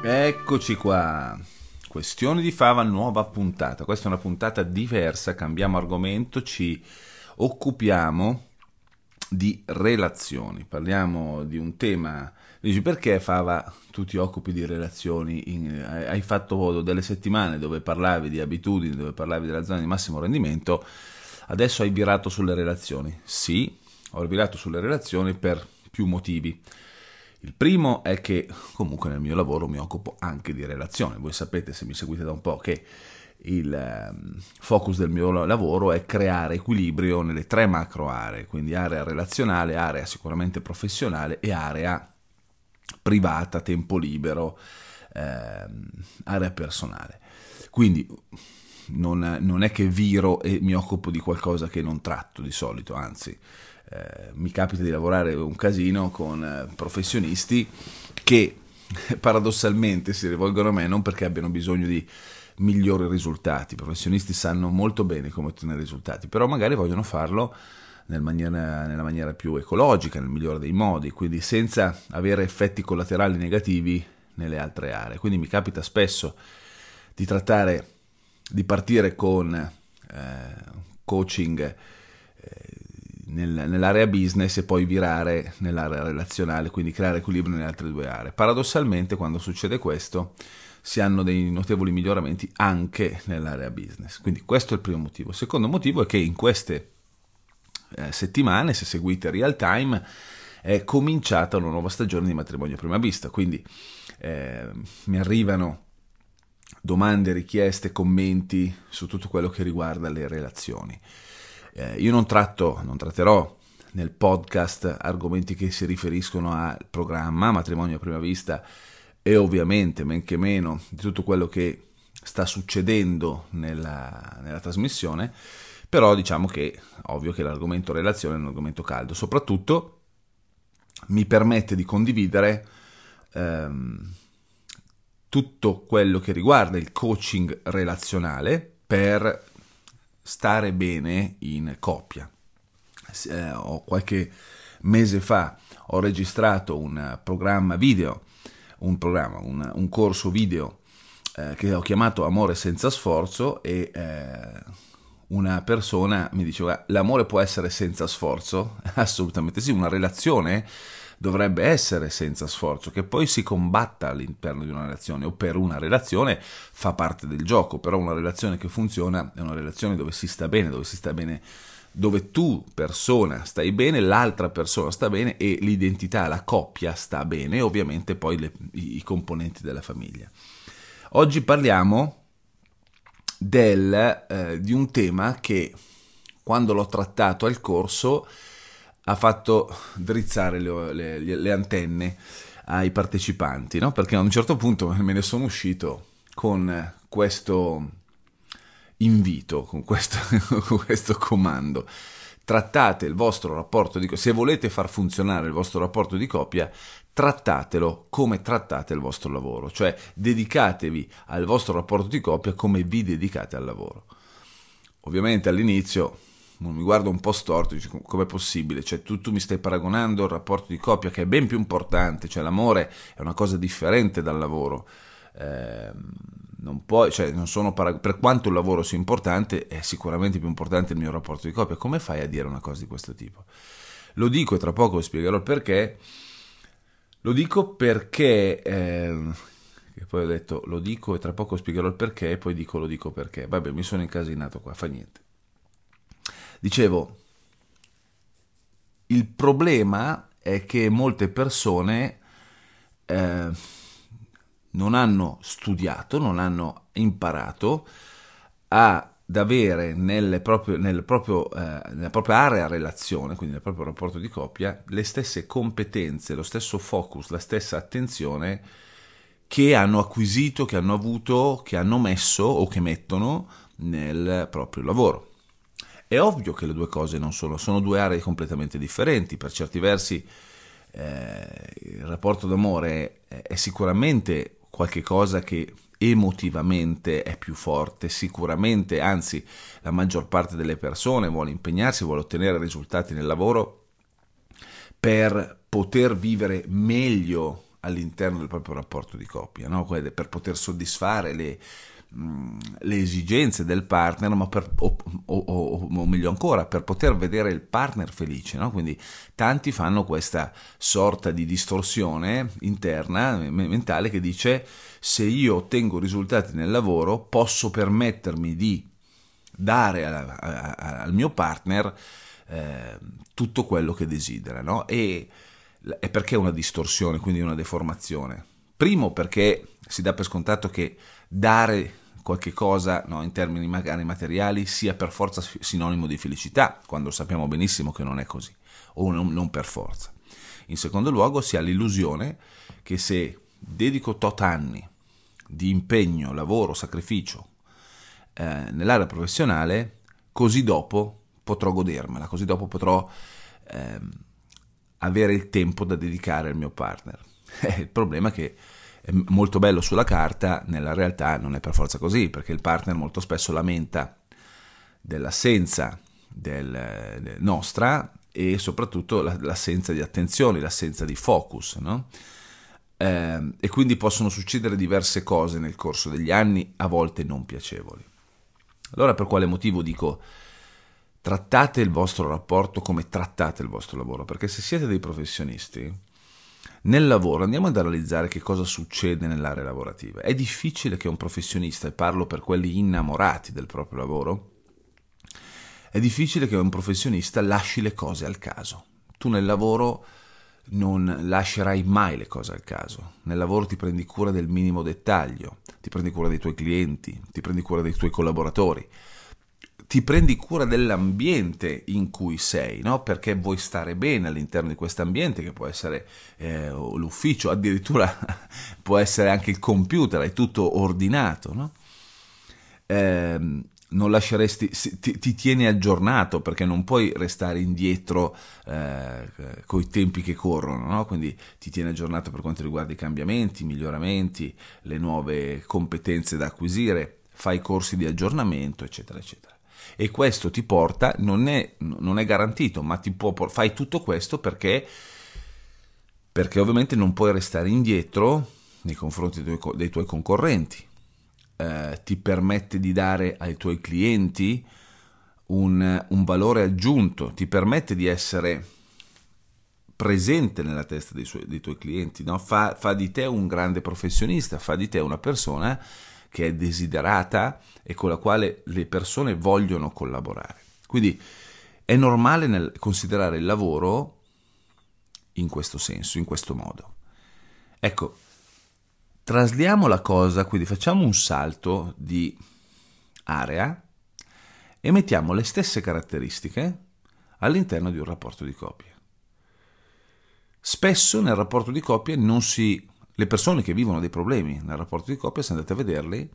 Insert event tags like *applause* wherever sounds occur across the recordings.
Eccoci qua. Questioni di fava, nuova puntata. Questa è una puntata diversa, cambiamo argomento, ci occupiamo di relazioni. Parliamo di un tema. Dici perché Fava tu ti occupi di relazioni? In, hai fatto delle settimane dove parlavi di abitudini, dove parlavi della zona di massimo rendimento, adesso hai virato sulle relazioni. Sì, ho virato sulle relazioni per più motivi. Il primo è che comunque nel mio lavoro mi occupo anche di relazione. Voi sapete, se mi seguite da un po', che il ehm, focus del mio lavoro è creare equilibrio nelle tre macro aree, quindi area relazionale, area sicuramente professionale e area privata, tempo libero, ehm, area personale. Quindi non, non, è che viro e mi occupo di qualcosa che non tratto di solito, anzi eh, mi capita di lavorare un casino con eh, professionisti che *laughs* paradossalmente si rivolgono a me non perché abbiano bisogno di migliori risultati, i professionisti sanno molto bene come ottenere risultati, però magari vogliono farlo nel maniera, nella maniera più ecologica, nel migliore dei modi, quindi senza avere effetti collaterali negativi nelle altre aree. Quindi mi capita spesso di trattare, di partire con eh, coaching eh, nel, nell'area business e poi virare nell'area relazionale, quindi creare equilibrio nelle altre due aree. Paradossalmente, quando succede questo, si hanno dei notevoli miglioramenti anche nell'area business. Quindi questo è il primo motivo. Il secondo motivo è che in queste eh, settimane, se seguite real time, è cominciata una nuova stagione di matrimonio a prima vista, quindi eh, mi arrivano domande, richieste, commenti su tutto quello che riguarda le relazioni. Eh, io non tratto, non tratterò nel podcast argomenti che si riferiscono al programma Matrimonio a prima vista e ovviamente men che meno di tutto quello che sta succedendo nella, nella trasmissione, però diciamo che ovvio che l'argomento relazione è un argomento caldo, soprattutto mi permette di condividere ehm, tutto quello che riguarda il coaching relazionale per stare bene in coppia. Eh, qualche mese fa ho registrato un programma video, un, programma, un, un corso video eh, che ho chiamato Amore senza sforzo e eh, una persona mi diceva l'amore può essere senza sforzo? *laughs* Assolutamente sì, una relazione dovrebbe essere senza sforzo, che poi si combatta all'interno di una relazione o per una relazione fa parte del gioco, però una relazione che funziona è una relazione dove si sta bene, dove si sta bene dove tu persona stai bene, l'altra persona sta bene e l'identità, la coppia sta bene e ovviamente poi le, i, componenti della famiglia. Oggi parliamo del, eh, di un tema che quando l'ho trattato al corso ha fatto drizzare le, le, le antenne ai partecipanti, no? perché a un certo punto me ne sono uscito con questo invito, con questo, *laughs* con questo comando. Trattate il vostro rapporto di coppia, se volete far funzionare il vostro rapporto di coppia, trattatelo come trattate il vostro lavoro, cioè dedicatevi al vostro rapporto di coppia come vi dedicate al lavoro. Ovviamente all'inizio mi guardo un po' storto, dice com'è possibile? Cioè tu, tu, mi stai paragonando il rapporto di coppia che è ben più importante, cioè l'amore è una cosa differente dal lavoro. Eh, non puoi, cioè non sono parag- per quanto il lavoro sia importante, è sicuramente più importante il mio rapporto di coppia. Come fai a dire una cosa di questo tipo? Lo dico e tra poco vi spiegherò il perché. Lo dico perché... Eh, che poi ho detto lo dico e tra poco spiegherò il perché e poi dico lo dico perché. Vabbè, mi sono incasinato qua, fa niente. Dicevo, il problema è che molte persone eh, non hanno studiato, non hanno imparato ad avere nelle proprio, nel proprio, eh, nella propria area relazione, quindi nel proprio rapporto di coppia, le stesse competenze, lo stesso focus, la stessa attenzione che hanno acquisito, che hanno avuto, che hanno messo o che mettono nel proprio lavoro. È ovvio che le due cose non sono, sono due aree completamente differenti, per certi versi eh, il rapporto d'amore è, sicuramente qualche cosa che emotivamente è più forte, sicuramente, anzi la maggior parte delle persone vuole impegnarsi, vuole ottenere risultati nel lavoro per poter vivere meglio all'interno del proprio rapporto di coppia, no? per poter soddisfare le, le, esigenze del partner, ma per, o, o, o, o, meglio ancora, per poter vedere il partner felice. No? Quindi tanti fanno questa sorta di distorsione interna, mentale, che dice se io ottengo risultati nel lavoro posso permettermi di dare a, a, a, al mio partner eh, tutto quello che desidera. No? E e perché una distorsione, quindi una deformazione? Primo perché si dà per scontato che dare qualche cosa no, in termini magari materiali sia per forza sinonimo di felicità, quando sappiamo benissimo che non è così, o non, non per forza. In secondo luogo si ha l'illusione che se dedico tot anni di impegno, lavoro, sacrificio eh, nell'area professionale, così dopo potrò godermela, così dopo potrò eh, avere il tempo da dedicare al mio partner. Eh, il problema è che è molto bello sulla carta, nella realtà non è per forza così, perché il partner molto spesso lamenta dell'assenza del, del nostra e soprattutto l'assenza di attenzione, l'assenza di focus, no? eh, e quindi possono succedere diverse cose nel corso degli anni, a volte non piacevoli. Allora per quale motivo dico trattate il vostro rapporto come trattate il vostro lavoro, perché se siete dei professionisti, nel lavoro andiamo ad analizzare che cosa succede nell'area lavorativa. È difficile che un professionista, e parlo per quelli innamorati del proprio lavoro, è difficile che un professionista lasci le cose al caso. Tu nel lavoro non lascerai mai le cose al caso. Nel lavoro ti prendi cura del minimo dettaglio, ti prendi cura dei tuoi clienti, ti prendi cura dei tuoi collaboratori ti prendi cura dell'ambiente in cui sei, no? perché vuoi stare bene all'interno di questo ambiente, che può essere eh, l'ufficio, addirittura *laughs* può essere anche il computer, è tutto ordinato. No? Eh, non lasceresti, ti, ti, tieni aggiornato perché non puoi restare indietro eh, con i tempi che corrono, no? quindi ti tieni aggiornato per quanto riguarda i cambiamenti, i miglioramenti, le nuove competenze da acquisire, fai corsi di aggiornamento, eccetera, eccetera e questo ti porta, non è, non è garantito, ma ti può, fai tutto questo perché, perché ovviamente non puoi restare indietro nei confronti dei tuoi, dei tuoi concorrenti, eh, ti permette di dare ai tuoi clienti un, un valore aggiunto, ti permette di essere presente nella testa dei, suoi, dei tuoi clienti, no? fa, fa, di te un grande professionista, fa di te una persona che è desiderata e con la quale le persone vogliono collaborare. Quindi è normale considerare il lavoro in questo senso, in questo modo. Ecco, trasliamo la cosa, quindi facciamo un salto di area e mettiamo le stesse caratteristiche all'interno di un rapporto di coppia. Spesso nel rapporto di coppia non si le persone che vivono dei problemi nel rapporto di coppia, se andate a vederli,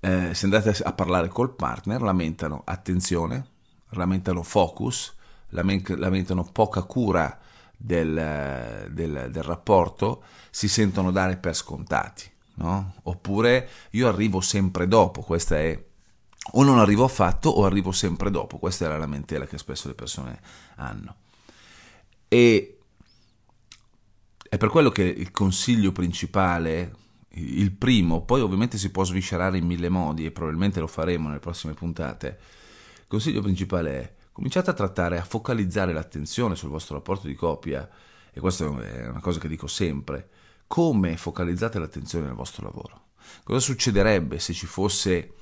eh, se andate a parlare col partner, lamentano attenzione, lamentano focus, lamentano poca cura del, del, del rapporto, si sentono dare per scontati. No? Oppure io arrivo sempre dopo, questa è o non arrivo affatto o arrivo sempre dopo, questa è la lamentela che spesso le persone hanno. E è per quello che il consiglio principale, il primo, poi ovviamente si può sviscerare in mille modi e probabilmente lo faremo nelle prossime puntate. Il consiglio principale è cominciate a trattare, a focalizzare l'attenzione sul vostro rapporto di coppia, e questa è una cosa che dico sempre, come focalizzate l'attenzione nel vostro lavoro. Cosa succederebbe se ci fosse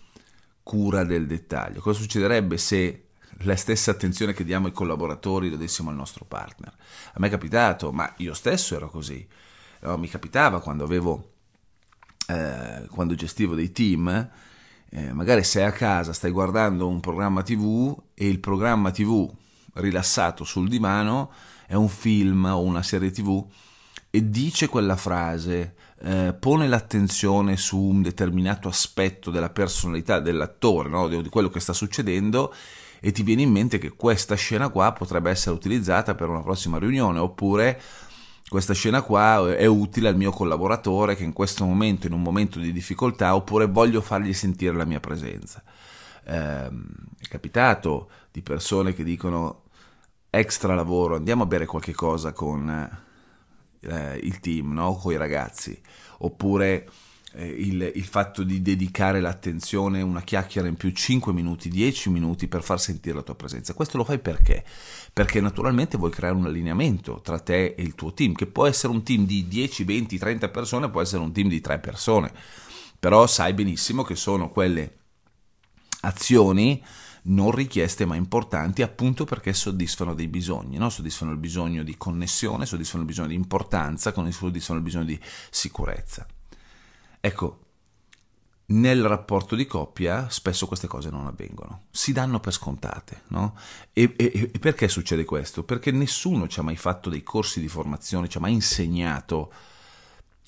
cura del dettaglio? Cosa succederebbe se la stessa attenzione che diamo ai collaboratori lo dessimo al nostro partner. A me è capitato, ma io stesso ero così. No, mi capitava quando avevo, eh, quando gestivo dei team eh, magari sei a casa, stai guardando un programma tv e il programma tv rilassato sul divano è un film o una serie tv e dice quella frase, eh, pone l'attenzione su un determinato aspetto della personalità dell'attore, no? di, quello che sta succedendo e ti viene in mente che questa scena qua potrebbe essere utilizzata per una prossima riunione oppure questa scena qua è utile al mio collaboratore che in questo momento, in un momento di difficoltà, oppure voglio fargli sentire la mia presenza. Eh, è capitato di persone che dicono extra lavoro, andiamo a bere qualche cosa con eh, il team, no? con i ragazzi, oppure eh, il, il, fatto di dedicare l'attenzione, una chiacchiera in più 5 minuti, 10 minuti per far sentire la tua presenza. Questo lo fai perché? Perché naturalmente vuoi creare un allineamento tra te e il tuo team, che può essere un team di 10, 20, 30 persone, può essere un team di 3 persone, però sai benissimo che sono quelle azioni non richieste ma importanti appunto perché soddisfano dei bisogni, no? soddisfano il bisogno di connessione, soddisfano il bisogno di importanza, soddisfano il bisogno di sicurezza. Ecco, nel rapporto di coppia spesso queste cose non avvengono, si danno per scontate. No? E, e, e, perché succede questo? Perché nessuno ci ha mai fatto dei corsi di formazione, ci ha mai insegnato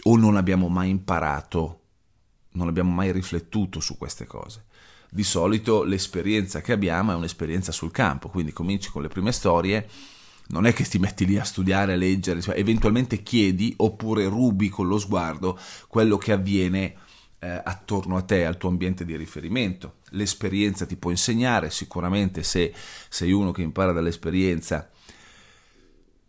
o non abbiamo mai imparato, non abbiamo mai riflettuto su queste cose. Di solito l'esperienza che abbiamo è un'esperienza sul campo, quindi cominci con le prime storie non è che ti metti lì a studiare, a leggere, cioè, eventualmente chiedi oppure rubi con lo sguardo quello che avviene eh, attorno a te, al tuo ambiente di riferimento. L'esperienza ti può insegnare, sicuramente se sei uno che impara dall'esperienza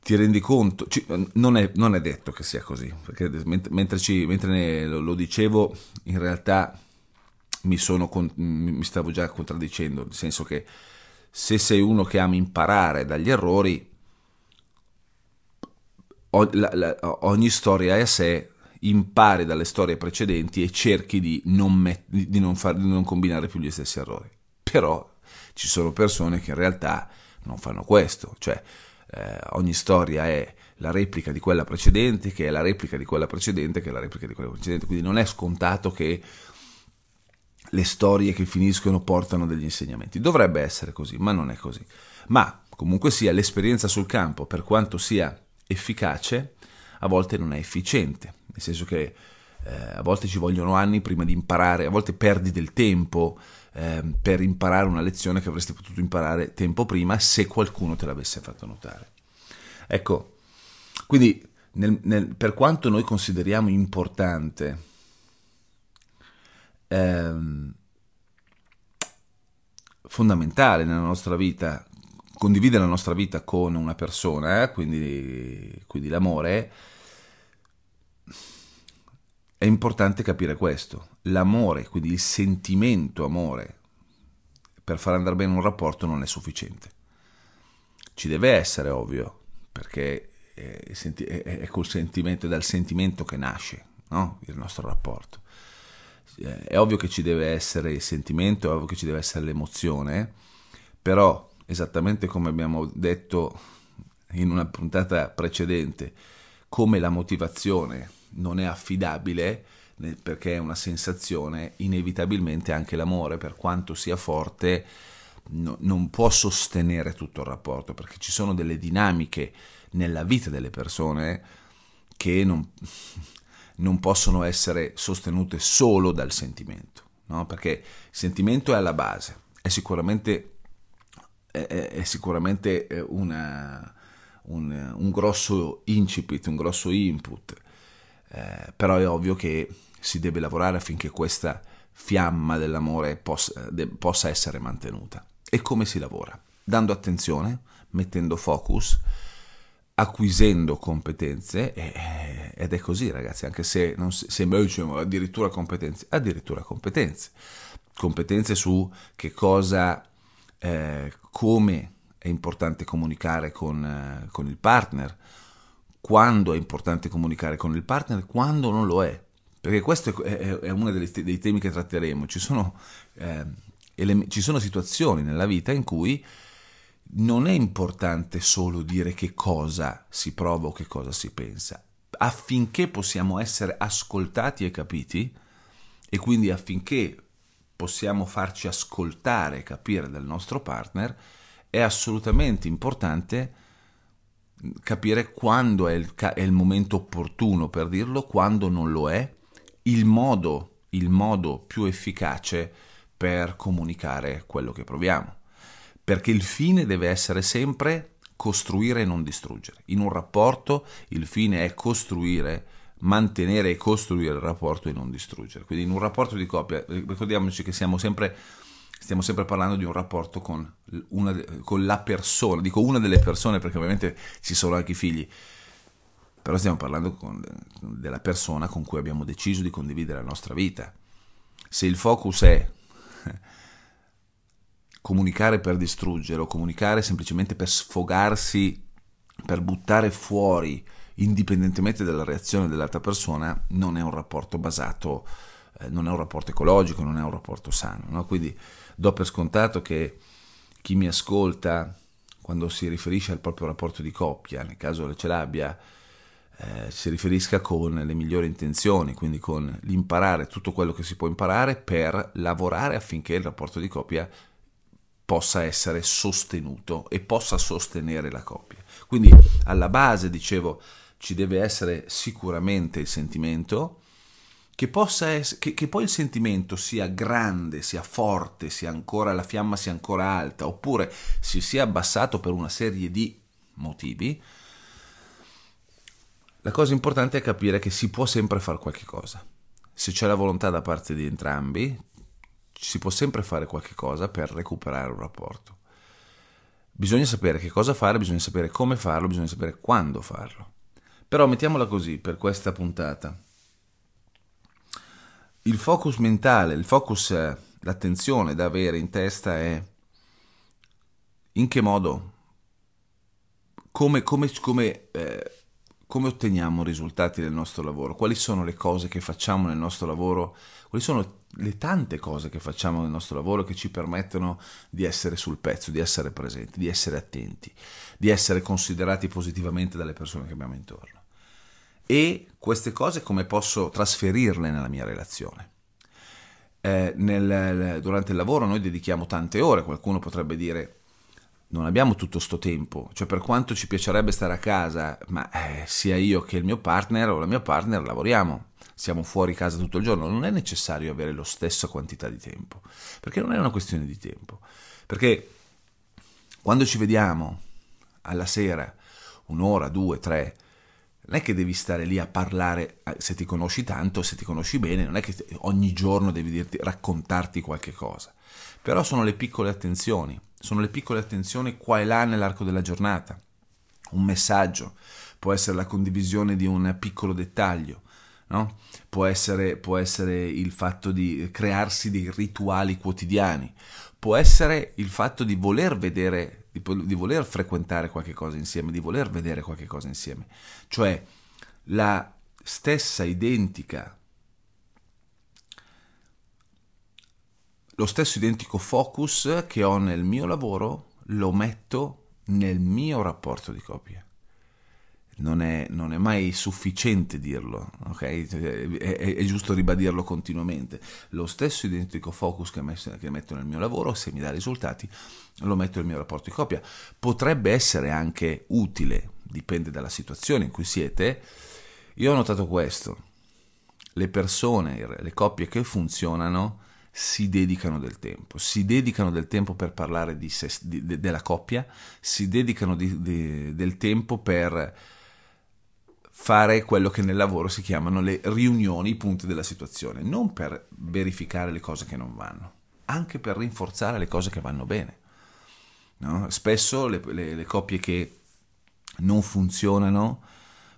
ti rendi conto, non è, non è detto che sia così, perché mentre, ci, mentre lo dicevo in realtà mi, sono, mi stavo già contraddicendo, nel senso che se sei uno che ama imparare dagli errori, ogni storia è a sé, impari dalle storie precedenti e cerchi di non, met- di, non far, di non combinare più gli stessi errori. Però ci sono persone che in realtà non fanno questo, cioè eh, ogni storia è la replica di quella precedente, che è la replica di quella precedente, che è la replica di quella precedente, quindi non è scontato che le storie che finiscono portano degli insegnamenti. Dovrebbe essere così, ma non è così. Ma comunque sia l'esperienza sul campo, per quanto sia efficace, a volte non è efficiente, nel senso che eh, a volte ci vogliono anni prima di imparare, a volte perdi del tempo eh, per imparare una lezione che avresti potuto imparare tempo prima se qualcuno te l'avesse fatto notare. Ecco, quindi nel, nel, per quanto noi consideriamo importante ehm, fondamentale nella nostra vita condividere la nostra vita con una persona, eh, quindi, quindi l'amore, è importante capire questo. L'amore, quindi il sentimento amore, per far andare bene un rapporto non è sufficiente. Ci deve essere, ovvio, perché è, è col sentimento, è dal sentimento che nasce no? il nostro rapporto. È ovvio che ci deve essere il sentimento, è ovvio che ci deve essere l'emozione, però esattamente come abbiamo detto in una puntata precedente, come la motivazione non è affidabile perché è una sensazione, inevitabilmente anche l'amore, per quanto sia forte, no, non può sostenere tutto il rapporto, perché ci sono delle dinamiche nella vita delle persone che non, non possono essere sostenute solo dal sentimento, no? perché il sentimento è alla base, è sicuramente è, sicuramente eh, una, un, un, grosso incipit, un grosso input, eh, però è ovvio che si deve lavorare affinché questa fiamma dell'amore possa, de, possa essere mantenuta. E come si lavora? Dando attenzione, mettendo focus, acquisendo competenze e, ed è così ragazzi anche se non sembra diciamo, addirittura competenze addirittura competenze competenze su che cosa eh, come è importante comunicare con, eh, con, il partner, quando è importante comunicare con il partner, quando non lo è. Perché questo è, è, è uno dei, dei, temi che tratteremo. Ci sono, eh, ele- ci sono situazioni nella vita in cui non è importante solo dire che cosa si prova o che cosa si pensa. Affinché possiamo essere ascoltati e capiti, e quindi affinché possiamo farci ascoltare e capire dal nostro partner, è assolutamente importante capire quando è il, è il momento opportuno per dirlo, quando non lo è, il modo, il modo più efficace per comunicare quello che proviamo. Perché il fine deve essere sempre costruire e non distruggere. In un rapporto il fine è costruire, mantenere e costruire il rapporto e non distruggere. Quindi in un rapporto di coppia, ricordiamoci che sempre, stiamo sempre parlando di un rapporto con, una, con la persona, dico una delle persone perché ovviamente ci sono anche i figli, però stiamo parlando con, della persona con cui abbiamo deciso di condividere la nostra vita. Se il focus è *laughs* comunicare per distruggere o comunicare semplicemente per sfogarsi, per buttare fuori, indipendentemente dalla reazione dell'altra persona, non è un rapporto basato, eh, non è un rapporto ecologico, non è un rapporto sano. No? Quindi do per scontato che chi mi ascolta quando si riferisce al proprio rapporto di coppia, nel caso ce l'abbia, eh, si riferisca con le migliori intenzioni, quindi con l'imparare tutto quello che si può imparare per lavorare affinché il rapporto di coppia possa essere sostenuto e possa sostenere la coppia. Quindi alla base, dicevo, ci deve essere sicuramente il sentimento, che, possa essere, che, che poi il sentimento sia grande, sia forte, sia ancora, la fiamma sia ancora alta, oppure si sia abbassato per una serie di motivi, la cosa importante è capire che si può sempre fare qualche cosa. Se c'è la volontà da parte di entrambi, si può sempre fare qualche cosa per recuperare un rapporto. Bisogna sapere che cosa fare, bisogna sapere come farlo, bisogna sapere quando farlo. Però mettiamola così per questa puntata. Il focus mentale, il focus, l'attenzione da avere in testa è in che modo, come, come, come eh, come otteniamo risultati nel nostro lavoro? Quali sono le cose che facciamo nel nostro lavoro? Quali sono le tante cose che facciamo nel nostro lavoro che ci permettono di essere sul pezzo, di essere presenti, di essere attenti, di essere considerati positivamente dalle persone che abbiamo intorno? E queste cose come posso trasferirle nella mia relazione? Eh, nel, durante il lavoro noi dedichiamo tante ore, qualcuno potrebbe dire non abbiamo tutto sto tempo, cioè per quanto ci piacerebbe stare a casa, ma eh, sia io che il mio partner o la mia partner lavoriamo, siamo fuori casa tutto il giorno, non è necessario avere la stessa quantità di tempo, perché non è una questione di tempo, perché quando ci vediamo alla sera, un'ora, due, tre, non è che devi stare lì a parlare se ti conosci tanto, se ti conosci bene, non è che ogni giorno devi dirti, raccontarti qualche cosa, però sono le piccole attenzioni sono le piccole attenzioni qua e là nell'arco della giornata. Un messaggio, può essere la condivisione di un piccolo dettaglio, no? può, essere, può essere il fatto di crearsi dei rituali quotidiani, può essere il fatto di voler vedere, di, di voler frequentare qualche cosa insieme, di voler vedere qualche cosa insieme. Cioè la stessa identica lo stesso identico focus che ho nel mio lavoro lo metto nel mio rapporto di coppia. Non è, non è mai sufficiente dirlo, ok? È, è, è, giusto ribadirlo continuamente. Lo stesso identico focus che, messo, che metto nel mio lavoro, se mi dà risultati, lo metto nel mio rapporto di coppia. Potrebbe essere anche utile, dipende dalla situazione in cui siete. Io ho notato questo. Le persone, le coppie che funzionano, si dedicano del tempo, si dedicano del tempo per parlare di se, di, de, della coppia, si dedicano di, del tempo per fare quello che nel lavoro si chiamano le riunioni, i punti della situazione, non per verificare le cose che non vanno, anche per rinforzare le cose che vanno bene. No? Spesso le, le, le coppie che non funzionano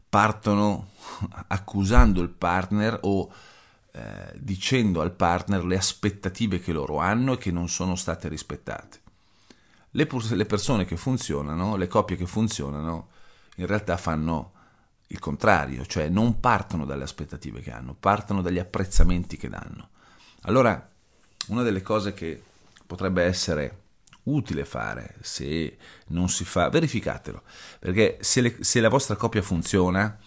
partono *laughs* accusando il partner o eh, dicendo al partner le aspettative che loro hanno e che non sono state rispettate. Le, le persone che funzionano, le coppie che funzionano, in realtà fanno il contrario, cioè non partono dalle aspettative che hanno, partono dagli apprezzamenti che danno. Allora, una delle cose che potrebbe essere utile fare se non si fa, verificatelo, perché se, le, se la vostra coppia funziona,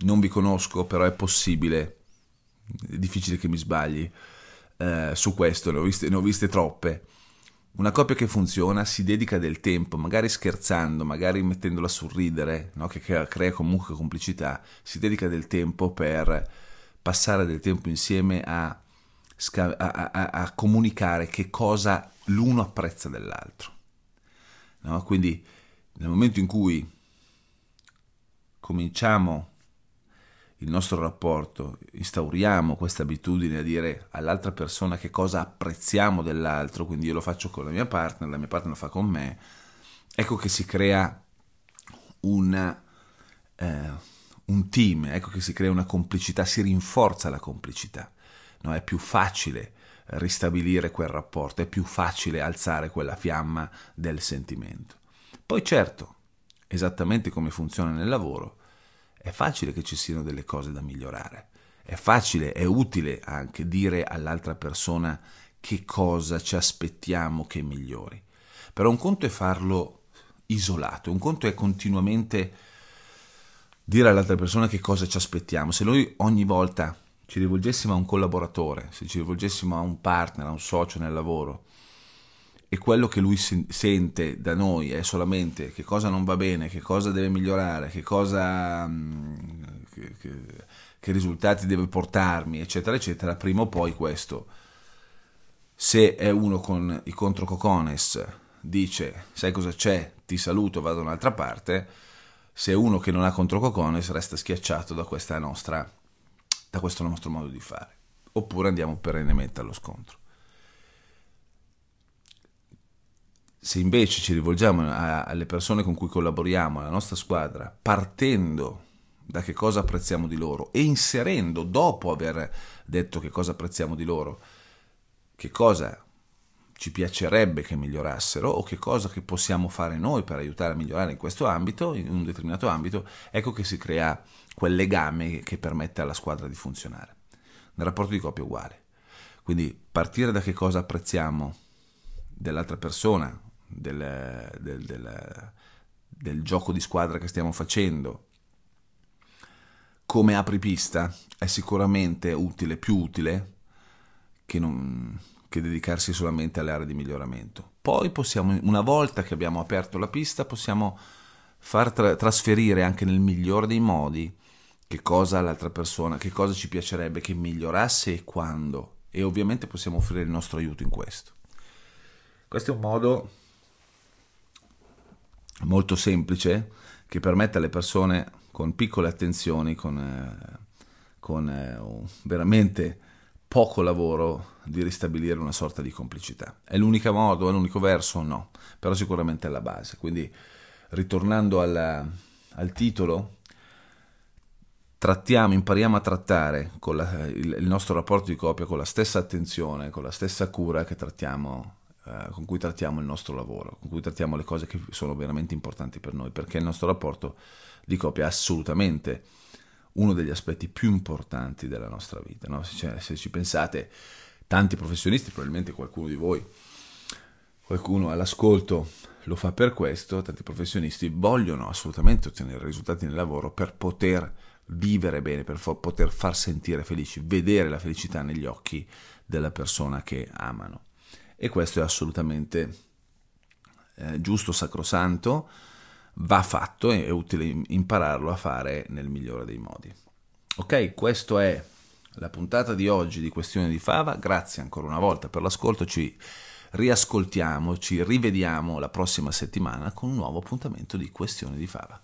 non vi conosco, però è possibile è difficile che mi sbagli, eh, su questo, ne ho, viste, ne ho viste troppe. Una coppia che funziona si dedica del tempo, magari scherzando, magari mettendola a sorridere, no? che crea comunque complicità, si dedica del tempo per passare del tempo insieme a, a, a, a comunicare che cosa l'uno apprezza dell'altro. No? Quindi nel momento in cui cominciamo il nostro rapporto, instauriamo questa abitudine a dire all'altra persona che cosa apprezziamo dell'altro, quindi io lo faccio con la mia partner, la mia partner lo fa con me, ecco che si crea una, eh, un team, ecco che si crea una complicità, si rinforza la complicità, no? è più facile ristabilire quel rapporto, è più facile alzare quella fiamma del sentimento. Poi certo, esattamente come funziona nel lavoro, è facile che ci siano delle cose da migliorare. È facile, è utile anche dire all'altra persona che cosa ci aspettiamo che migliori. Però un conto è farlo isolato, un conto è continuamente dire all'altra persona che cosa ci aspettiamo. Se noi ogni volta ci rivolgessimo a un collaboratore, se ci rivolgessimo a un partner, a un socio nel lavoro, e quello che lui sente da noi è solamente che cosa non va bene, che cosa deve migliorare, che cosa mm, che, che, che risultati deve portarmi, eccetera, eccetera, prima o poi questo se è uno con i contrococones dice sai cosa c'è, ti saluto, vado da un'altra parte, se è uno che non ha contrococones resta schiacciato da, nostra, da questo nostro modo di fare. Oppure andiamo perennemente allo scontro. Se invece ci rivolgiamo a, alle persone con cui collaboriamo, alla nostra squadra, partendo da che cosa apprezziamo di loro e inserendo, dopo aver detto che cosa apprezziamo di loro, che cosa ci piacerebbe che migliorassero o che cosa che possiamo fare noi per aiutare a migliorare in questo ambito, in un determinato ambito, ecco che si crea quel legame che permette alla squadra di funzionare. Nel rapporto di coppia è uguale. Quindi partire da che cosa apprezziamo dell'altra persona, del, del, del, del gioco di squadra che stiamo facendo come apripista è sicuramente utile, più utile che, non, che dedicarsi solamente alle aree di miglioramento. Poi possiamo, una volta che abbiamo aperto la pista, possiamo far tra- trasferire anche nel migliore dei modi che cosa l'altra persona, che cosa ci piacerebbe che migliorasse e quando. E ovviamente possiamo offrire il nostro aiuto in questo. Questo è un modo molto semplice che permette alle persone con piccole attenzioni, con, eh, con eh, veramente poco lavoro, di ristabilire una sorta di complicità. È l'unico modo, è l'unico verso? No, però sicuramente è la base. Quindi ritornando alla, al titolo, trattiamo, impariamo a trattare la, il, il nostro rapporto di coppia con la stessa attenzione, con la stessa cura che trattiamo eh, con cui trattiamo il nostro lavoro, con cui trattiamo le cose che sono veramente importanti per noi, perché il nostro rapporto di coppia è assolutamente uno degli aspetti più importanti della nostra vita. No? Se, se, ci pensate, tanti professionisti, probabilmente qualcuno di voi, qualcuno all'ascolto lo fa per questo, tanti professionisti vogliono assolutamente ottenere risultati nel lavoro per poter vivere bene, per poter far sentire felici, vedere la felicità negli occhi della persona che amano e questo è assolutamente eh, giusto, sacrosanto, va fatto e è utile impararlo a fare nel migliore dei modi. Ok, questa è la puntata di oggi di Questione di Fava, grazie ancora una volta per l'ascolto, ci riascoltiamo, ci rivediamo la prossima settimana con un nuovo appuntamento di Questione di Fava.